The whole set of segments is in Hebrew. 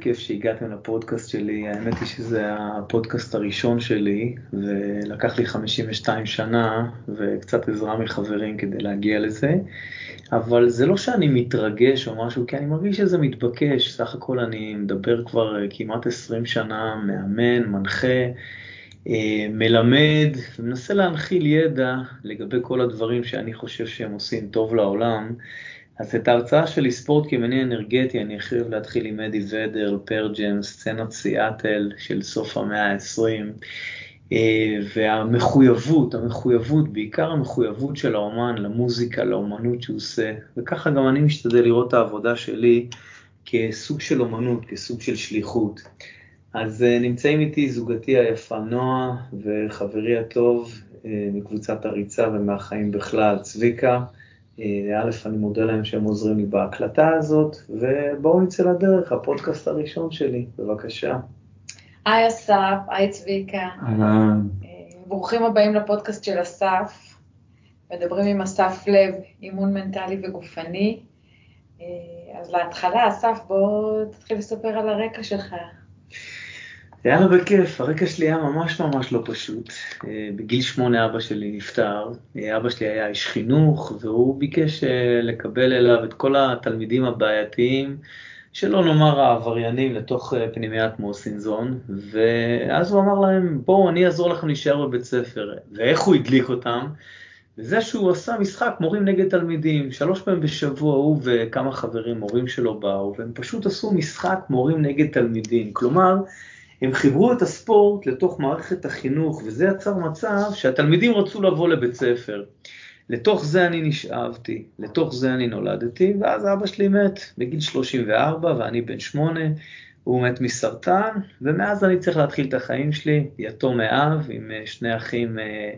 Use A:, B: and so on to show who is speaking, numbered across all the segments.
A: כיף שהגעתם לפודקאסט שלי, האמת היא שזה הפודקאסט הראשון שלי, ולקח לי 52 שנה וקצת עזרה מחברים כדי להגיע לזה, אבל זה לא שאני מתרגש או משהו, כי אני מרגיש שזה מתבקש, סך הכל אני מדבר כבר כמעט 20 שנה, מאמן, מנחה, אה, מלמד, ומנסה להנחיל ידע לגבי כל הדברים שאני חושב שהם עושים טוב לעולם. אז את ההרצאה שלי, ספורט כמניע אנרגטי, אני חייב להתחיל עם אדי ודר, פרג'ם, סצנת סיאטל של סוף המאה ה-20, אה, והמחויבות, המחויבות, בעיקר המחויבות של האומן למוזיקה, לאומנות שהוא עושה, וככה גם אני משתדל לראות את העבודה שלי כסוג של אומנות, כסוג של שליחות. אז אה, נמצאים איתי זוגתי היפה נועה וחברי הטוב אה, מקבוצת הריצה ומהחיים בכלל, צביקה. אה, א', אני מודה להם שהם עוזרים לי בהקלטה הזאת, ובואו נצא לדרך, הפודקאסט הראשון שלי, בבקשה.
B: היי אסף, היי צביקה. אהלן. אה, ברוכים הבאים לפודקאסט של אסף. מדברים עם אסף לב, אימון מנטלי וגופני. אה, אז להתחלה, אסף, בוא תתחיל לספר על הרקע שלך.
A: יאללה בכיף, הרקע שלי היה ממש ממש לא פשוט. אה, בגיל שמונה אבא שלי נפטר, אבא שלי היה איש חינוך והוא ביקש לקבל אליו את כל התלמידים הבעייתיים, שלא נאמר העבריינים, לתוך פנימיית מוסינזון, ואז הוא אמר להם, בואו אני אעזור לכם להישאר בבית ספר. ואיך הוא הדליק אותם? וזה שהוא עשה משחק מורים נגד תלמידים, שלוש פעמים בשבוע הוא וכמה חברים, מורים שלו באו, והם פשוט עשו משחק מורים נגד תלמידים. כלומר, הם חיברו את הספורט לתוך מערכת החינוך, וזה יצר מצב שהתלמידים רצו לבוא לבית ספר. לתוך זה אני נשאבתי, לתוך זה אני נולדתי, ואז אבא שלי מת בגיל 34 ואני בן שמונה, הוא מת מסרטן, ומאז אני צריך להתחיל את החיים שלי, יתום מאב, עם אה, שני אחים אה,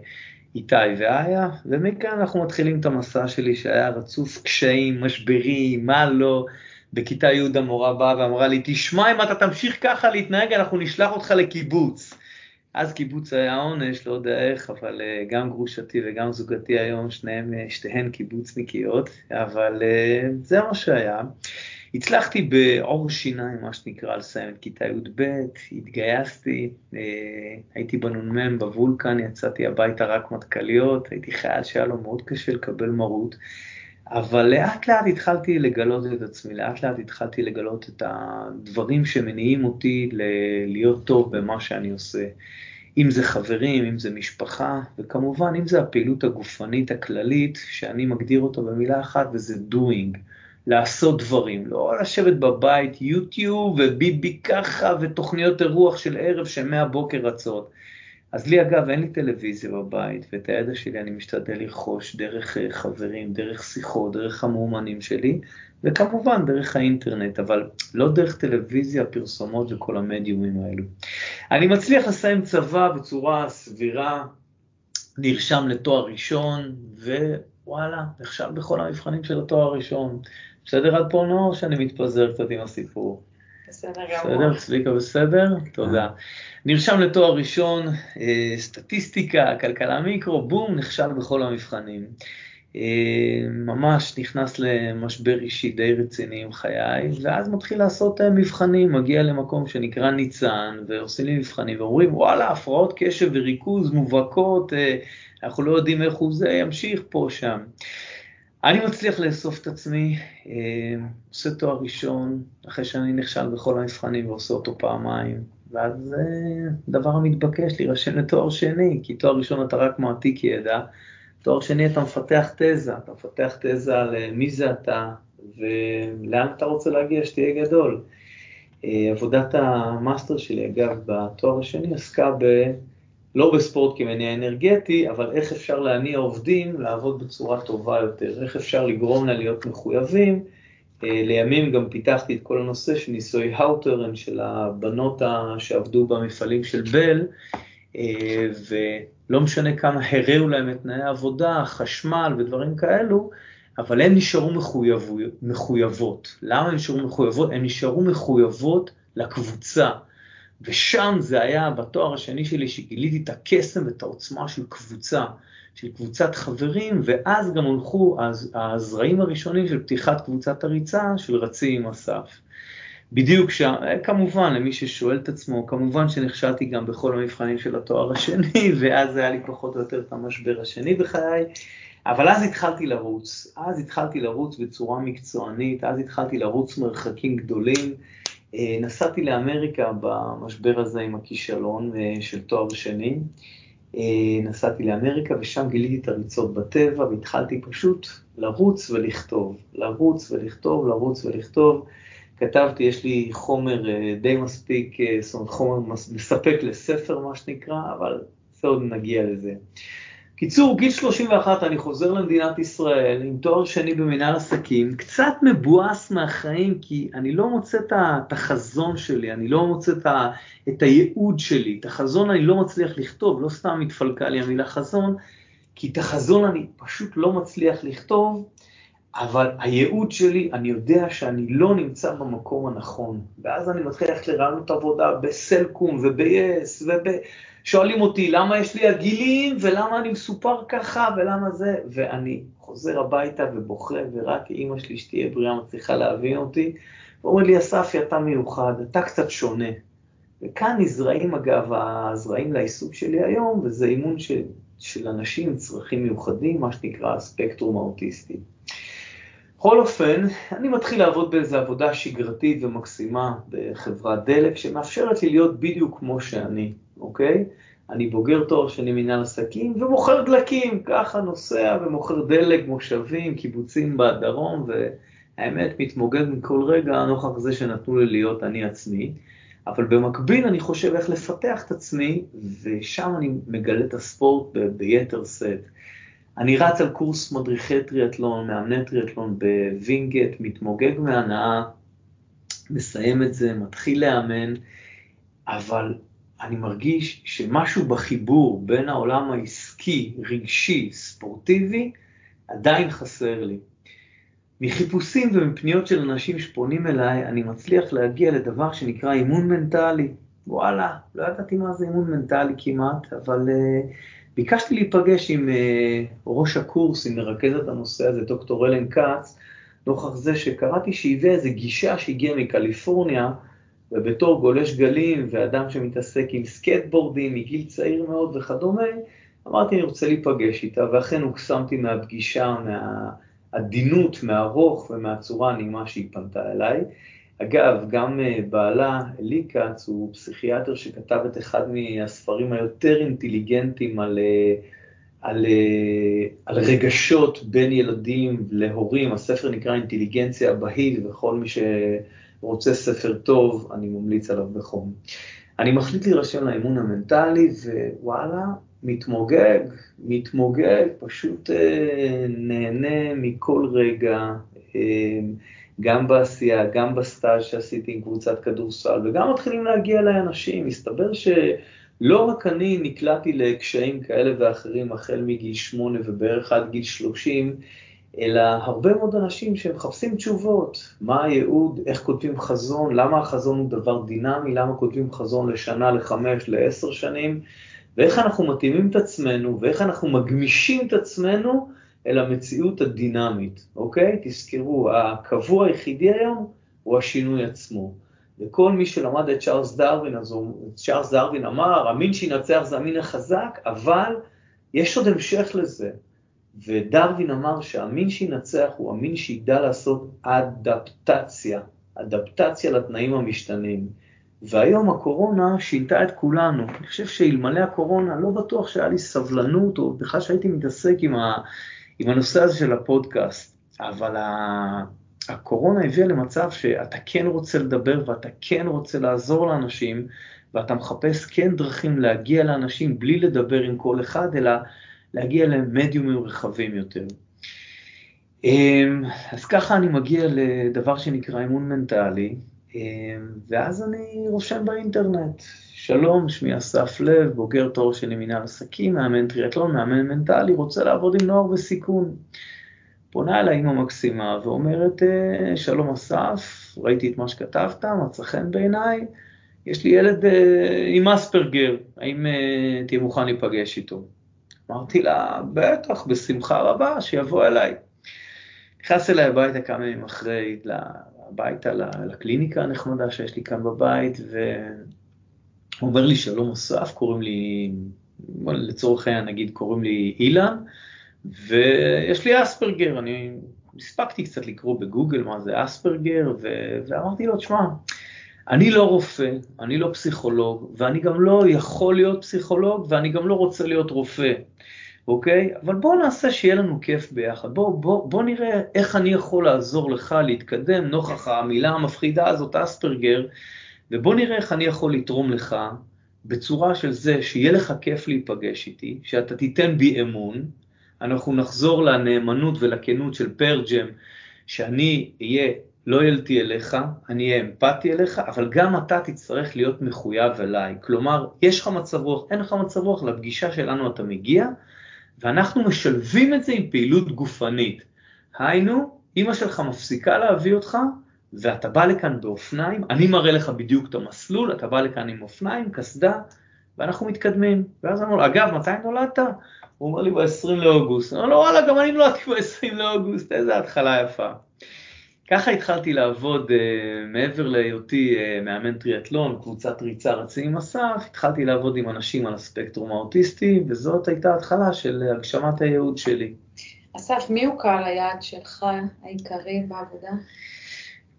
A: איתי ואיה, ומכאן אנחנו מתחילים את המסע שלי שהיה רצוף קשיים, משברים, מה לא, בכיתה י' המורה באה ואמרה לי, תשמע, אם אתה תמשיך ככה להתנהג, אנחנו נשלח אותך לקיבוץ. אז קיבוץ היה עונש, לא יודע איך, אבל uh, גם גרושתי וגם זוגתי היום, שניהם, uh, שתיהן קיבוצניקיות, אבל uh, זה מה שהיה. הצלחתי בעור שיניים, מה שנקרא, לסיים את כיתה י"ב, התגייסתי, הייתי בנ"מ בוולקן, יצאתי הביתה רק מטכ"ליות, הייתי חייל שהיה לו מאוד קשה לקבל מרות. אבל לאט לאט התחלתי לגלות את עצמי, לאט לאט התחלתי לגלות את הדברים שמניעים אותי להיות טוב במה שאני עושה. אם זה חברים, אם זה משפחה, וכמובן אם זה הפעילות הגופנית הכללית, שאני מגדיר אותו במילה אחת, וזה doing, לעשות דברים, לא לשבת בבית, יוטיוב וביבי ככה ותוכניות אירוח של ערב שמהבוקר רצות. אז לי אגב אין לי טלוויזיה בבית, ואת הידע שלי אני משתדל לרכוש דרך אה, חברים, דרך שיחות, דרך המאומנים שלי, וכמובן דרך האינטרנט, אבל לא דרך טלוויזיה, פרסומות וכל המדיומים האלו. אני מצליח לסיים צבא בצורה סבירה, נרשם לתואר ראשון, ווואלה, נכשל בכל המבחנים של התואר הראשון. בסדר עד פה נוער שאני מתפזר קצת עם הסיפור?
B: בסדר גמור. בסדר,
A: צביקה בסדר? תודה. נרשם לתואר ראשון, אה, סטטיסטיקה, כלכלה מיקרו, בום, נכשל בכל המבחנים. אה, ממש נכנס למשבר אישי די רציני עם חיי, ואז מתחיל לעשות אה, מבחנים, מגיע למקום שנקרא ניצן, ועושים לי מבחנים, ואומרים, וואלה, הפרעות קשב וריכוז מובהקות, אנחנו לא יודעים איך הוא זה, ימשיך פה, שם. אני מצליח לאסוף את עצמי, עושה תואר ראשון, אחרי שאני נכשל בכל המבחנים ועושה אותו פעמיים, ואז זה דבר המתבקש להירשם לתואר שני, כי תואר ראשון אתה רק מעתיק ידע, תואר שני אתה מפתח תזה, אתה מפתח תזה על אה, מי זה אתה ולאן אתה רוצה להגיע שתהיה גדול. אה, עבודת המאסטר שלי, אגב, בתואר השני עסקה ב... לא בספורט כמניע אנרגטי, אבל איך אפשר להניע עובדים לעבוד בצורה טובה יותר, איך אפשר לגרום לה להיות מחויבים אה, לימים גם פיתחתי את כל הנושא של ניסוי הותורן של הבנות שעבדו במפעלים של בל, ולא משנה כמה הראו להם את תנאי העבודה, חשמל ודברים כאלו, אבל הן נשארו מחויבות. למה הן נשארו מחויבות? הן נשארו מחויבות לקבוצה. ושם זה היה בתואר השני שלי שגיליתי את הקסם ואת העוצמה של קבוצה, של קבוצת חברים, ואז גם הונחו הזרעים הראשונים של פתיחת קבוצת הריצה של רצי עם אסף. בדיוק שם, כמובן, למי ששואל את עצמו, כמובן שנכשלתי גם בכל המבחנים של התואר השני, ואז היה לי פחות או יותר את המשבר השני בחיי, אבל אז התחלתי לרוץ, אז התחלתי לרוץ בצורה מקצוענית, אז התחלתי לרוץ מרחקים גדולים. אה, נסעתי לאמריקה במשבר הזה עם הכישלון אה, של תואר שני. אה, נסעתי לאמריקה ושם גיליתי את הריצות בטבע והתחלתי פשוט לרוץ ולכתוב, לרוץ ולכתוב, לרוץ ולכתוב. כתבתי, יש לי חומר די מספיק, זאת אומרת חומר מספק לספר מה שנקרא, אבל זה עוד נגיע לזה. קיצור, גיל 31 אני חוזר למדינת ישראל עם תואר שני במנהל עסקים, קצת מבואס מהחיים כי אני לא מוצא את החזון שלי, אני לא מוצא את הייעוד שלי, את החזון אני לא מצליח לכתוב, לא סתם התפלקה לי המילה חזון, כי את החזון אני פשוט לא מצליח לכתוב, אבל הייעוד שלי, אני יודע שאני לא נמצא במקום הנכון, ואז אני מתחיל ללכת לרעיונות עבודה בסלקום וב-yes וב... שואלים אותי למה יש לי הגילים ולמה אני מסופר ככה ולמה זה, ואני חוזר הביתה ובוכה ורק אימא שלי שתהיה בריאה מצליחה להבין אותי, ואומר לי אספי אתה מיוחד, אתה קצת שונה. וכאן נזרעים אגב הזרעים לעיסוק שלי היום, וזה אימון של, של אנשים עם צרכים מיוחדים, מה שנקרא הספקטרום האוטיסטי. בכל אופן, אני מתחיל לעבוד באיזו עבודה שגרתית ומקסימה בחברת דלק, שמאפשרת לי להיות בדיוק כמו שאני. אוקיי? אני בוגר תואר שני מנהל עסקים ומוכר דלקים, ככה נוסע ומוכר דלק, מושבים, קיבוצים בדרום, והאמת מתמוגג מכל רגע נוכח זה שנתנו לי להיות אני עצמי. אבל במקביל אני חושב איך לפתח את עצמי, ושם אני מגלה את הספורט ביתר שאת. אני רץ על קורס מדריכי טריאטלון, מאמני טריאטלון בווינגייט, מתמוגג מהנאה, מסיים את זה, מתחיל לאמן, אבל אני מרגיש שמשהו בחיבור בין העולם העסקי, רגשי, ספורטיבי, עדיין חסר לי. מחיפושים ומפניות של אנשים שפונים אליי, אני מצליח להגיע לדבר שנקרא אימון מנטלי. וואלה, לא ידעתי מה זה אימון מנטלי כמעט, אבל uh, ביקשתי להיפגש עם uh, ראש הקורס, עם מרכזת הנושא הזה, דוקטור אלן כץ, נוכח זה שקראתי שהביאה איזו גישה שהגיעה מקליפורניה, ובתור גולש גלים ואדם שמתעסק עם סקטבורדים מגיל צעיר מאוד וכדומה, אמרתי אני רוצה להיפגש איתה, ואכן הוקסמתי מהפגישה, מהעדינות, מהרוך ומהצורה הנעימה שהיא פנתה אליי. אגב, גם אה, בעלה, אלי כץ, הוא פסיכיאטר שכתב את אחד מהספרים היותר אינטליגנטיים על, אה, על, אה, על רגשות בין ילדים להורים, הספר נקרא אינטליגנציה בהיל, וכל מי ש... רוצה ספר טוב, אני ממליץ עליו בחום. אני מחליט להירשם לאימון המנטלי, ווואלה, מתמוגג, מתמוגג, פשוט אה, נהנה מכל רגע, אה, גם בעשייה, גם בסטאז' שעשיתי עם קבוצת כדורסל, וגם מתחילים להגיע אליי אנשים. מסתבר שלא רק אני נקלעתי לקשיים כאלה ואחרים החל מגיל שמונה ובערך עד גיל שלושים, אלא הרבה מאוד אנשים שמחפשים תשובות, מה הייעוד, איך כותבים חזון, למה החזון הוא דבר דינמי, למה כותבים חזון לשנה, לחמש, לעשר שנים, ואיך אנחנו מתאימים את עצמנו, ואיך אנחנו מגמישים את עצמנו אל המציאות הדינמית, אוקיי? תזכרו, הקבוע היחידי היום הוא השינוי עצמו. וכל מי שלמד את צ'ארלס דרווין, אז הוא, צ'ארלס דרווין אמר, המין שינצח זה המין החזק, אבל יש עוד המשך לזה. ודרווין אמר שהמין שינצח הוא המין שידע לעשות אדפטציה, אדפטציה לתנאים המשתנים. והיום הקורונה שינתה את כולנו. אני חושב שאלמלא הקורונה, לא בטוח שהיה לי סבלנות, או בכלל שהייתי מתעסק עם, ה, עם הנושא הזה של הפודקאסט. אבל ה, הקורונה הביאה למצב שאתה כן רוצה לדבר ואתה כן רוצה לעזור לאנשים, ואתה מחפש כן דרכים להגיע לאנשים בלי לדבר עם כל אחד, אלא להגיע למדיומים רחבים יותר. אמ, אז ככה אני מגיע לדבר שנקרא אימון מנטלי, אמ, ואז אני רושם באינטרנט, שלום, שמי אסף לב, בוגר תואר שני מנהל עסקים, מאמן טריאטלון, מאמן מנטלי, רוצה לעבוד עם נוער בסיכון. פונה אליי אימא מקסימה ואומרת, אה, שלום אסף, ראיתי את מה שכתבת, מצא חן בעיניי, יש לי ילד אה, עם אספרגר, האם אה, תהיה מוכן להיפגש איתו? אמרתי לה, בטח, בשמחה רבה, שיבוא אליי. נכנס אליי הביתה כמה ימים אחרי, הביתה לקליניקה הנחמדה שיש לי כאן בבית, והוא אומר לי, שלום אסף, קוראים לי, לצורך העניין נגיד, קוראים לי אילן, ויש לי אספרגר, אני הספקתי קצת לקרוא בגוגל מה זה אספרגר, ו... ואמרתי לו, תשמע, אני לא רופא, אני לא פסיכולוג, ואני גם לא יכול להיות פסיכולוג, ואני גם לא רוצה להיות רופא, אוקיי? אבל בוא נעשה שיהיה לנו כיף ביחד. בוא, בוא, בוא נראה איך אני יכול לעזור לך להתקדם נוכח המילה המפחידה הזאת, אספרגר, ובוא נראה איך אני יכול לתרום לך בצורה של זה שיהיה לך כיף להיפגש איתי, שאתה תיתן בי אמון, אנחנו נחזור לנאמנות ולכנות של פרג'ם, שאני אהיה לויאלטי אליך, אני אהיה אמפתי אליך, אבל גם אתה תצטרך להיות מחויב אליי. כלומר, יש לך מצב רוח, אין לך מצב רוח, לפגישה שלנו אתה מגיע, ואנחנו משלבים את זה עם פעילות גופנית. היינו, אימא שלך מפסיקה להביא אותך, ואתה בא לכאן באופניים, אני מראה לך בדיוק את המסלול, אתה בא לכאן עם אופניים, קסדה, ואנחנו מתקדמים. ואז אמרו לו, אגב, מתי נולדת? הוא אומר לי ב-20 לאוגוסט. אומר לו, וואלה, גם אני נולדתי ב-20 לאוגוסט, איזה התחלה יפה. ככה התחלתי לעבוד, uh, מעבר להיותי uh, מאמן טריאטלון, קבוצת ריצה רצים עם אסף, התחלתי לעבוד עם אנשים על הספקטרום האוטיסטי, וזאת הייתה התחלה של הגשמת הייעוד שלי.
B: אסף, מי הוא קהל היעד שלך העיקרי בעבודה?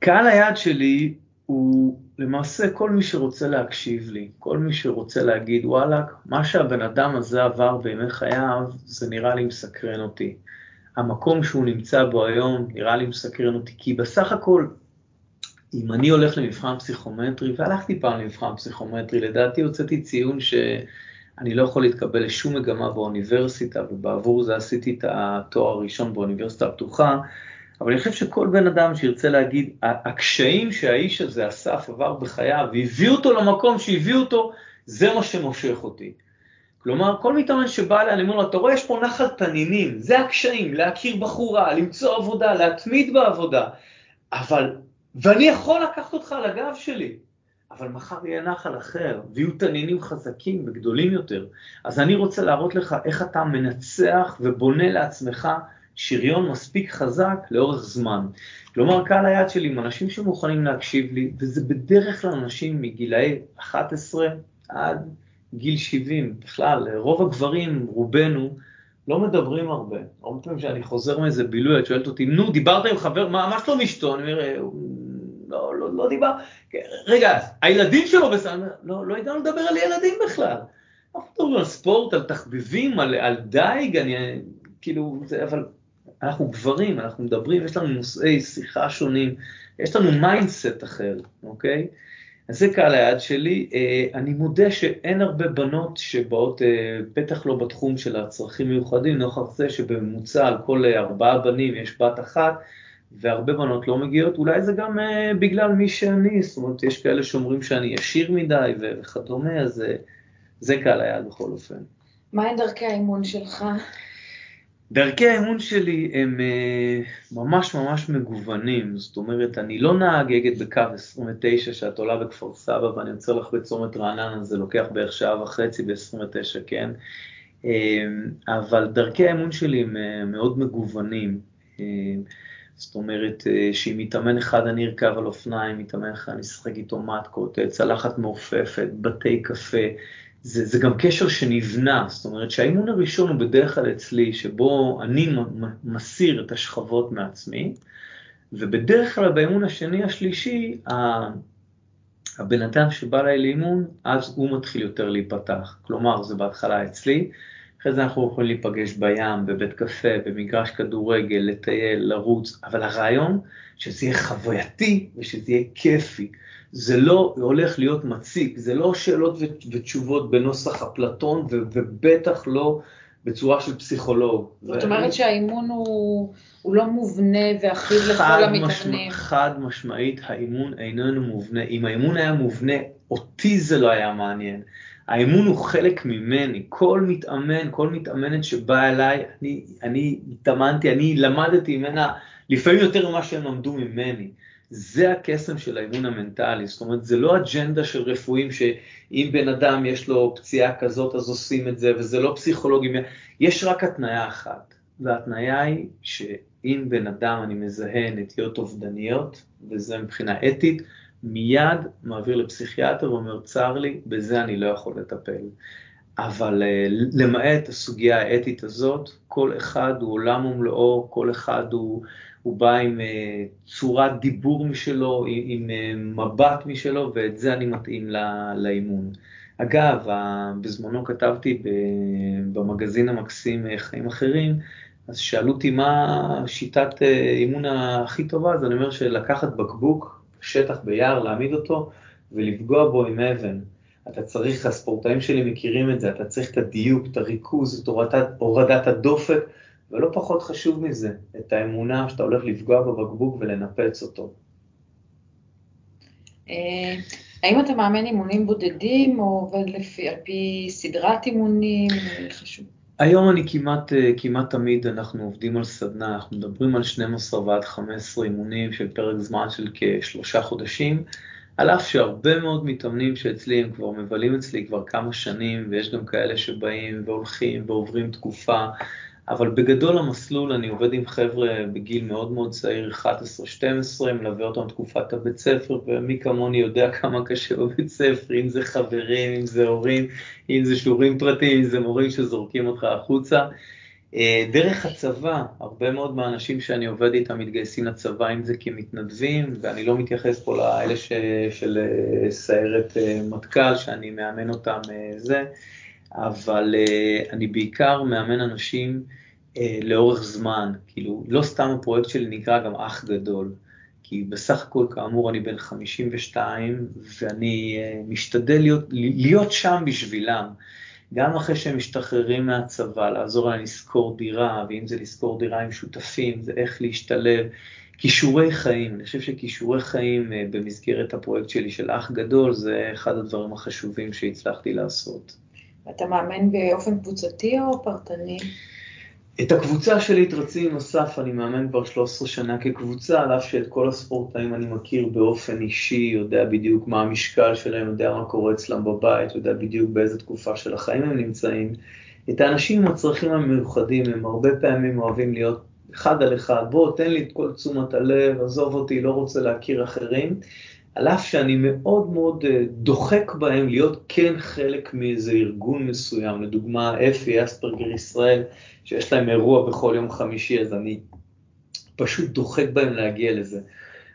A: קהל היעד שלי הוא למעשה כל מי שרוצה להקשיב לי, כל מי שרוצה להגיד, וואלכ, מה שהבן אדם הזה עבר בימי חייו, זה נראה לי מסקרן אותי. המקום שהוא נמצא בו היום נראה לי מסקרן אותי, כי בסך הכל, אם אני הולך למבחן פסיכומטרי, והלכתי פעם למבחן פסיכומטרי, לדעתי הוצאתי ציון שאני לא יכול להתקבל לשום מגמה באוניברסיטה, ובעבור זה עשיתי את התואר הראשון באוניברסיטה הפתוחה, אבל אני חושב שכל בן אדם שירצה להגיד, הקשיים שהאיש הזה, אסף, עבר בחייו, והביא אותו למקום שהביא אותו, זה מה שמושך אותי. כלומר, כל מתאמן שבא אליי, אני אומר לו, אתה רואה, יש פה נחל תנינים, זה הקשיים, להכיר בחורה, למצוא עבודה, להתמיד בעבודה, אבל, ואני יכול לקחת אותך על הגב שלי, אבל מחר יהיה נחל אחר, ויהיו תנינים חזקים וגדולים יותר. אז אני רוצה להראות לך איך אתה מנצח ובונה לעצמך שריון מספיק חזק לאורך זמן. כלומר, קהל היד שלי עם אנשים שמוכנים להקשיב לי, וזה בדרך כלל אנשים מגילאי 11 עד גיל 70, בכלל, רוב הגברים, רובנו, לא מדברים הרבה. הרבה פעמים כשאני חוזר מאיזה בילוי, את שואלת אותי, נו, דיברת עם חבר, מה, מה שלום אשתו? אני אומר, אה, לא, לא, לא דיבר, רגע, הילדים שלו בסדר, לא, לא ידענו לדבר על ילדים בכלל. אנחנו מדברים על ספורט, על תחביבים, על, על דייג, אני, כאילו, זה, אבל אנחנו גברים, אנחנו מדברים, יש לנו נושאי שיחה שונים, יש לנו mindset אחר, אוקיי? אז זה קהל היעד שלי. אה, אני מודה שאין הרבה בנות שבאות, אה, בטח לא בתחום של הצרכים מיוחדים, נוכח זה שבממוצע על כל ארבעה בנים יש בת אחת, והרבה בנות לא מגיעות, אולי זה גם אה, בגלל מי שאני, זאת אומרת, יש כאלה שאומרים שאני ישיר מדי וכדומה, אז זה קהל היעד בכל אופן.
B: מהן דרכי האימון שלך?
A: דרכי האמון שלי הם uh, ממש ממש מגוונים, זאת אומרת, אני לא נהג אגד בקו 29 שאת עולה בכפר סבא ואני עוצר לך בצומת רעננה, זה לוקח בערך שעה וחצי ב-29, כן? Uh, אבל דרכי האמון שלי הם uh, מאוד מגוונים. זאת אומרת, שאם מתאמן אחד אני ארכב על אופניים, מתאמן אחד אני אשחק איתו מתקות, צלחת מעופפת, בתי קפה. זה, זה גם קשר שנבנה, זאת אומרת שהאימון הראשון הוא בדרך כלל אצלי, שבו אני מסיר את השכבות מעצמי, ובדרך כלל באימון השני השלישי, הבן אדם שבא אליי לאימון, אז הוא מתחיל יותר להיפתח. כלומר, זה בהתחלה אצלי, אחרי זה אנחנו יכולים להיפגש בים, בבית קפה, במגרש כדורגל, לטייל, לרוץ, אבל הרעיון שזה יהיה חווייתי ושזה יהיה כיפי. זה לא הולך להיות מציק, זה לא שאלות ותשובות בנוסח אפלטון, ובטח לא בצורה של פסיכולוג.
B: זאת אומרת שהאימון הוא, הוא לא מובנה ואחיד לכל המתאמנים.
A: חד משמעית, האימון איננו מובנה. אם האימון היה מובנה, אותי זה לא היה מעניין. האימון הוא חלק ממני, כל מתאמן, כל מתאמנת שבאה אליי, אני, אני התאמנתי, אני למדתי ממנה לפעמים יותר ממה שהם למדו ממני. זה הקסם של האימון המנטלי, זאת אומרת, זה לא אג'נדה של רפואים שאם בן אדם יש לו פציעה כזאת אז עושים את זה, וזה לא פסיכולוגים, יש רק התניה אחת, וההתניה היא שאם בן אדם אני מזהה נטיות אובדניות, וזה מבחינה אתית, מיד מעביר לפסיכיאטר ואומר, צר לי, בזה אני לא יכול לטפל. אבל אה, למעט הסוגיה האתית הזאת, כל אחד הוא עולם ומלואו, כל אחד הוא, הוא בא עם אה, צורת דיבור משלו, עם, עם אה, מבט משלו, ואת זה אני מתאים לאימון. אגב, בזמנו כתבתי במגזין המקסים חיים אחרים, אז שאלו אותי מה שיטת אימון הכי טובה, אז אני אומר שלקחת בקבוק, שטח ביער, להעמיד אותו ולפגוע בו עם אבן. אתה צריך, הספורטאים שלי מכירים את זה, אתה צריך את הדיוק, את הריכוז, את הורדת, הורדת הדופק, ולא פחות חשוב מזה, את האמונה שאתה הולך לפגוע בבקבוק ולנפץ אותו.
B: אה, האם אתה מאמן אימונים בודדים או עובד לפי, על פי סדרת אימונים? חשוב.
A: היום אני כמעט, אה, כמעט תמיד, אנחנו עובדים על סדנה, אנחנו מדברים על 12 ועד 15 אימונים של פרק זמן של כשלושה חודשים, על אף שהרבה מאוד מתאמנים שאצלי הם כבר מבלים אצלי כבר כמה שנים, ויש גם כאלה שבאים והולכים ועוברים תקופה, אבל בגדול המסלול, אני עובד עם חבר'ה בגיל מאוד מאוד צעיר, 11-12, מלווה אותם תקופת הבית ספר, ומי כמוני יודע כמה קשה בבית ספר, אם זה חברים, אם זה הורים, אם זה שיעורים פרטיים, אם זה מורים שזורקים אותך החוצה. אה, דרך הצבא, הרבה מאוד מהאנשים שאני עובד איתם מתגייסים לצבא, אם זה כמתנדבים, ואני לא מתייחס פה לאלה ש... של אה, סיירת אה, מטכ"ל, שאני מאמן אותם זה. אבל uh, אני בעיקר מאמן אנשים uh, לאורך זמן, כאילו, לא סתם הפרויקט שלי נקרא גם אח גדול, כי בסך הכל, כאמור, אני בן 52, ואני uh, משתדל להיות, להיות שם בשבילם. גם אחרי שהם משתחררים מהצבא, לעזור להם לשכור דירה, ואם זה לשכור דירה עם שותפים, זה איך להשתלב. כישורי חיים, אני חושב שכישורי חיים במסגרת הפרויקט שלי של אח גדול, זה אחד הדברים החשובים שהצלחתי לעשות.
B: אתה מאמן באופן קבוצתי או פרטני?
A: את הקבוצה שלי, את רצים אסף, אני מאמן כבר 13 שנה כקבוצה, על אף שאת כל הספורטאים אני מכיר באופן אישי, יודע בדיוק מה המשקל שלהם, יודע מה קורה אצלם בבית, יודע בדיוק באיזה תקופה של החיים הם נמצאים. את האנשים עם הצרכים המיוחדים, הם הרבה פעמים אוהבים להיות אחד על אחד, בוא תן לי את כל תשומת הלב, עזוב אותי, לא רוצה להכיר אחרים. על אף שאני מאוד מאוד אה, דוחק בהם להיות כן חלק מאיזה ארגון מסוים, לדוגמה אפי, אספרגר ישראל, שיש להם אירוע בכל יום חמישי, אז אני פשוט דוחק בהם להגיע לזה.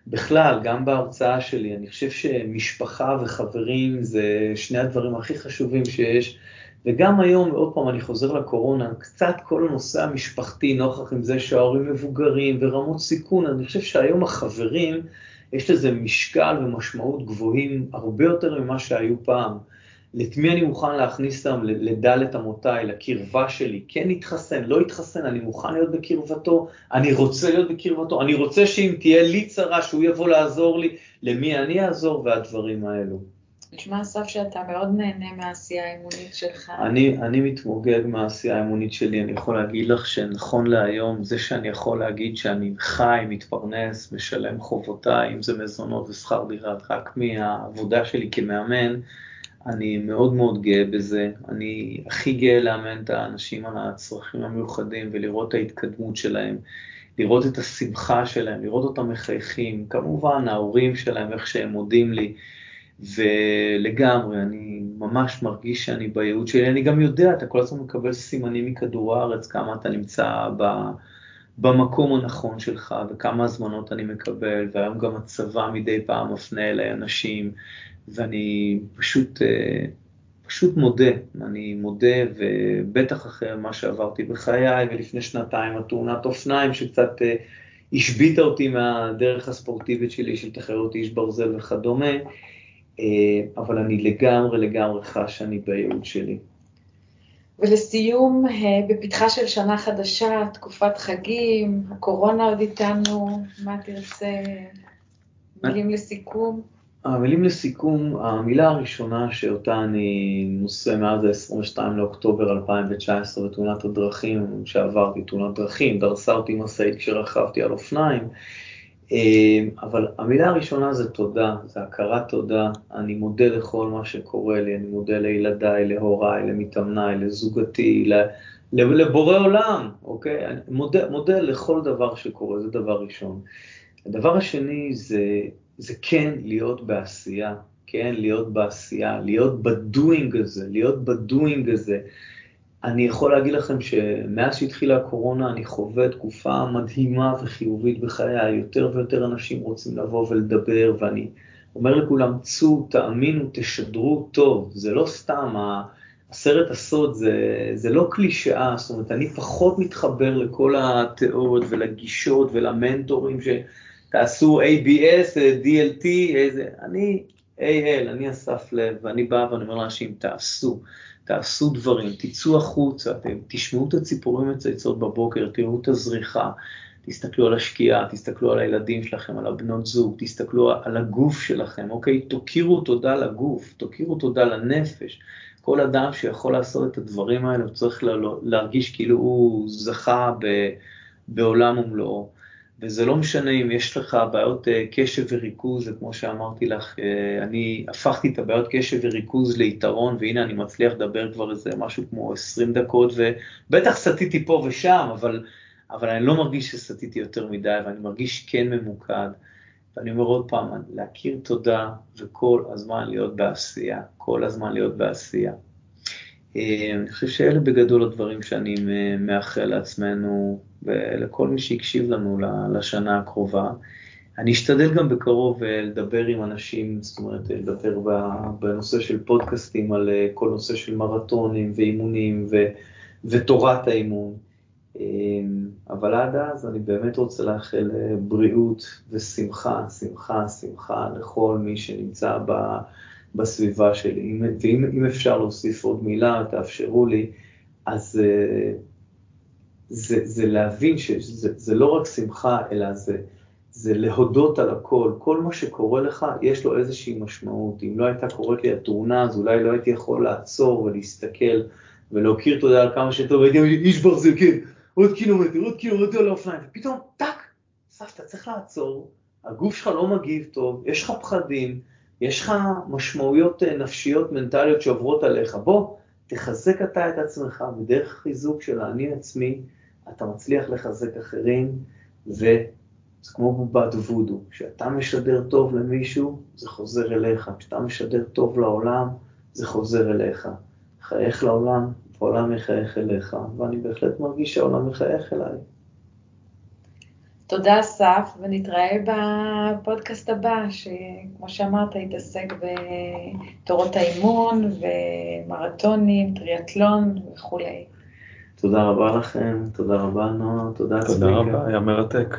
A: בכלל, גם בהרצאה שלי, אני חושב שמשפחה וחברים זה שני הדברים הכי חשובים שיש, וגם היום, עוד פעם, אני חוזר לקורונה, קצת כל הנושא המשפחתי, נוכח עם זה שההורים מבוגרים ורמות סיכון, אני חושב שהיום החברים, יש לזה משקל ומשמעות גבוהים הרבה יותר ממה שהיו פעם. את מי אני מוכן להכניס אותם לדלת אמותיי, לקרבה שלי, כן יתחסן, לא יתחסן, אני מוכן להיות בקרבתו, אני רוצה להיות בקרבתו, אני רוצה שאם תהיה לי צרה, שהוא יבוא לעזור לי, למי אני אעזור, והדברים האלו.
B: נשמע אסף שאתה מאוד נהנה מהעשייה האמונית שלך.
A: אני, אני מתמוגג מהעשייה האמונית שלי, אני יכול להגיד לך שנכון להיום, זה שאני יכול להגיד שאני חי, מתפרנס, משלם חובותיי, אם זה מזונות ושכר דירה, רק מהעבודה שלי כמאמן, אני מאוד מאוד גאה בזה. אני הכי גאה לאמן את האנשים על הצרכים המיוחדים ולראות את ההתקדמות שלהם. לראות את השמחה שלהם, לראות אותם מחייכים, כמובן ההורים שלהם, איך שהם מודים לי, ולגמרי, אני ממש מרגיש שאני בייעוד שלי, אני גם יודע, אתה כל הזמן מקבל סימנים מכדור הארץ, כמה אתה נמצא ב, במקום הנכון שלך וכמה הזמנות אני מקבל, והיום גם הצבא מדי פעם מפנה אליי אנשים, ואני פשוט, אה, פשוט מודה, אני מודה, ובטח אחרי מה שעברתי בחיי, ולפני שנתיים התאונת אופניים שקצת אה, השביתה אותי מהדרך הספורטיבית שלי של תחרות איש ברזל וכדומה, אבל אני לגמרי לגמרי חש שאני בייעוד שלי.
B: ולסיום, אה, בפתחה של שנה חדשה, תקופת חגים, הקורונה עוד איתנו, מה תרצה? מילים לסיכום?
A: המילים לסיכום, המילה הראשונה שאותה אני נושא מאז ה-22 לאוקטובר 2019 בתאונת הדרכים שעברתי, תאונת דרכים, דרסה אותי משאית כשרכבתי על אופניים, אה, אבל המילה הראשונה זה תודה, זה הכרת תודה, אני מודה לכל מה שקורה לי, אני מודה לילדיי, להוריי, למתאמניי, לזוגתי, לבורא עולם, אוקיי? אני מודה, מודה לכל דבר שקורה, זה דבר ראשון. הדבר השני זה, זה כן להיות בעשייה, כן להיות בעשייה, להיות בדואינג הזה, להיות בדואינג הזה. אני יכול להגיד לכם שמאז שהתחילה הקורונה אני חווה תקופה מדהימה וחיובית בחיי, יותר ויותר אנשים רוצים לבוא ולדבר, ואני אומר לכולם, צאו, תאמינו, תשדרו טוב, זה לא סתם, הסרט הסוד זה, זה לא קלישאה, זאת אומרת, אני פחות מתחבר לכל התיאוריות ולגישות ולמנטורים שתעשו ABS, DLT, איזה, אני AL, אני אסף לב, ואני בא ואני אומר לאנשים, תעשו. תעשו דברים, תצאו החוצה, תשמעו את הציפורים מצייצות בבוקר, תראו את הזריחה, תסתכלו על השקיעה, תסתכלו על הילדים שלכם, על הבנות זוג, תסתכלו על הגוף שלכם, אוקיי? תוקירו תודה לגוף, תוקירו תודה לנפש. כל אדם שיכול לעשות את הדברים האלה, הוא צריך להרגיש כאילו הוא זכה בעולם ומלואו. וזה לא משנה אם יש לך בעיות אה, קשב וריכוז, וכמו שאמרתי לך, אה, אני הפכתי את הבעיות קשב וריכוז ליתרון, והנה אני מצליח לדבר כבר איזה משהו כמו 20 דקות, ובטח סטיתי פה ושם, אבל, אבל אני לא מרגיש שסטיתי יותר מדי, ואני מרגיש כן ממוקד. ואני אומר עוד פעם, להכיר תודה וכל הזמן להיות בעשייה, כל הזמן להיות בעשייה. אה, אני חושב שאלה בגדול הדברים שאני מאחל לעצמנו ולכל מי שהקשיב לנו לשנה הקרובה. אני אשתדל גם בקרוב אה, לדבר עם אנשים, זאת אומרת, לדבר בנושא של פודקאסטים על אה, כל נושא של מרתונים ואימונים ו, ותורת האימון. אבל עד אז אני באמת רוצה לאחל בריאות ושמחה, שמחה, שמחה לכל מי שנמצא ב... בסביבה שלי. ואם אפשר להוסיף עוד מילה, תאפשרו לי, אז אה, זה, זה להבין שזה לא רק שמחה, אלא זה, זה להודות על הכל. כל מה שקורה לך, יש לו איזושהי משמעות. אם לא הייתה קורית לי התאונה, אז אולי לא הייתי יכול לעצור ולהסתכל ולהכיר תודה על כמה שטוב, הייתי אומר, איש ברזל, כן, עוד קילומטר, עוד קילומטר לאופניים, ופתאום, טאק, סבתא, צריך לעצור, הגוף שלך לא מגיב טוב, יש לך פחדים, יש לך משמעויות אה, נפשיות, מנטליות שעוברות עליך. בוא, תחזק אתה את עצמך בדרך חיזוק של האני עצמי, אתה מצליח לחזק אחרים, וזה כמו בובת וודו, כשאתה משדר טוב למישהו, זה חוזר אליך, כשאתה משדר טוב לעולם, זה חוזר אליך. חייך לעולם, העולם מחייך אליך, ואני בהחלט מרגיש שהעולם מחייך אליי.
B: תודה אסף, ונתראה בפודקאסט הבא, שכמו שאמרת, יתעסק בתורות האימון ומרתונים, טריאטלון וכולי.
A: תודה רבה לכם, תודה רבה נועה, תודה
C: צביקה. תודה רבה, היה מרתק.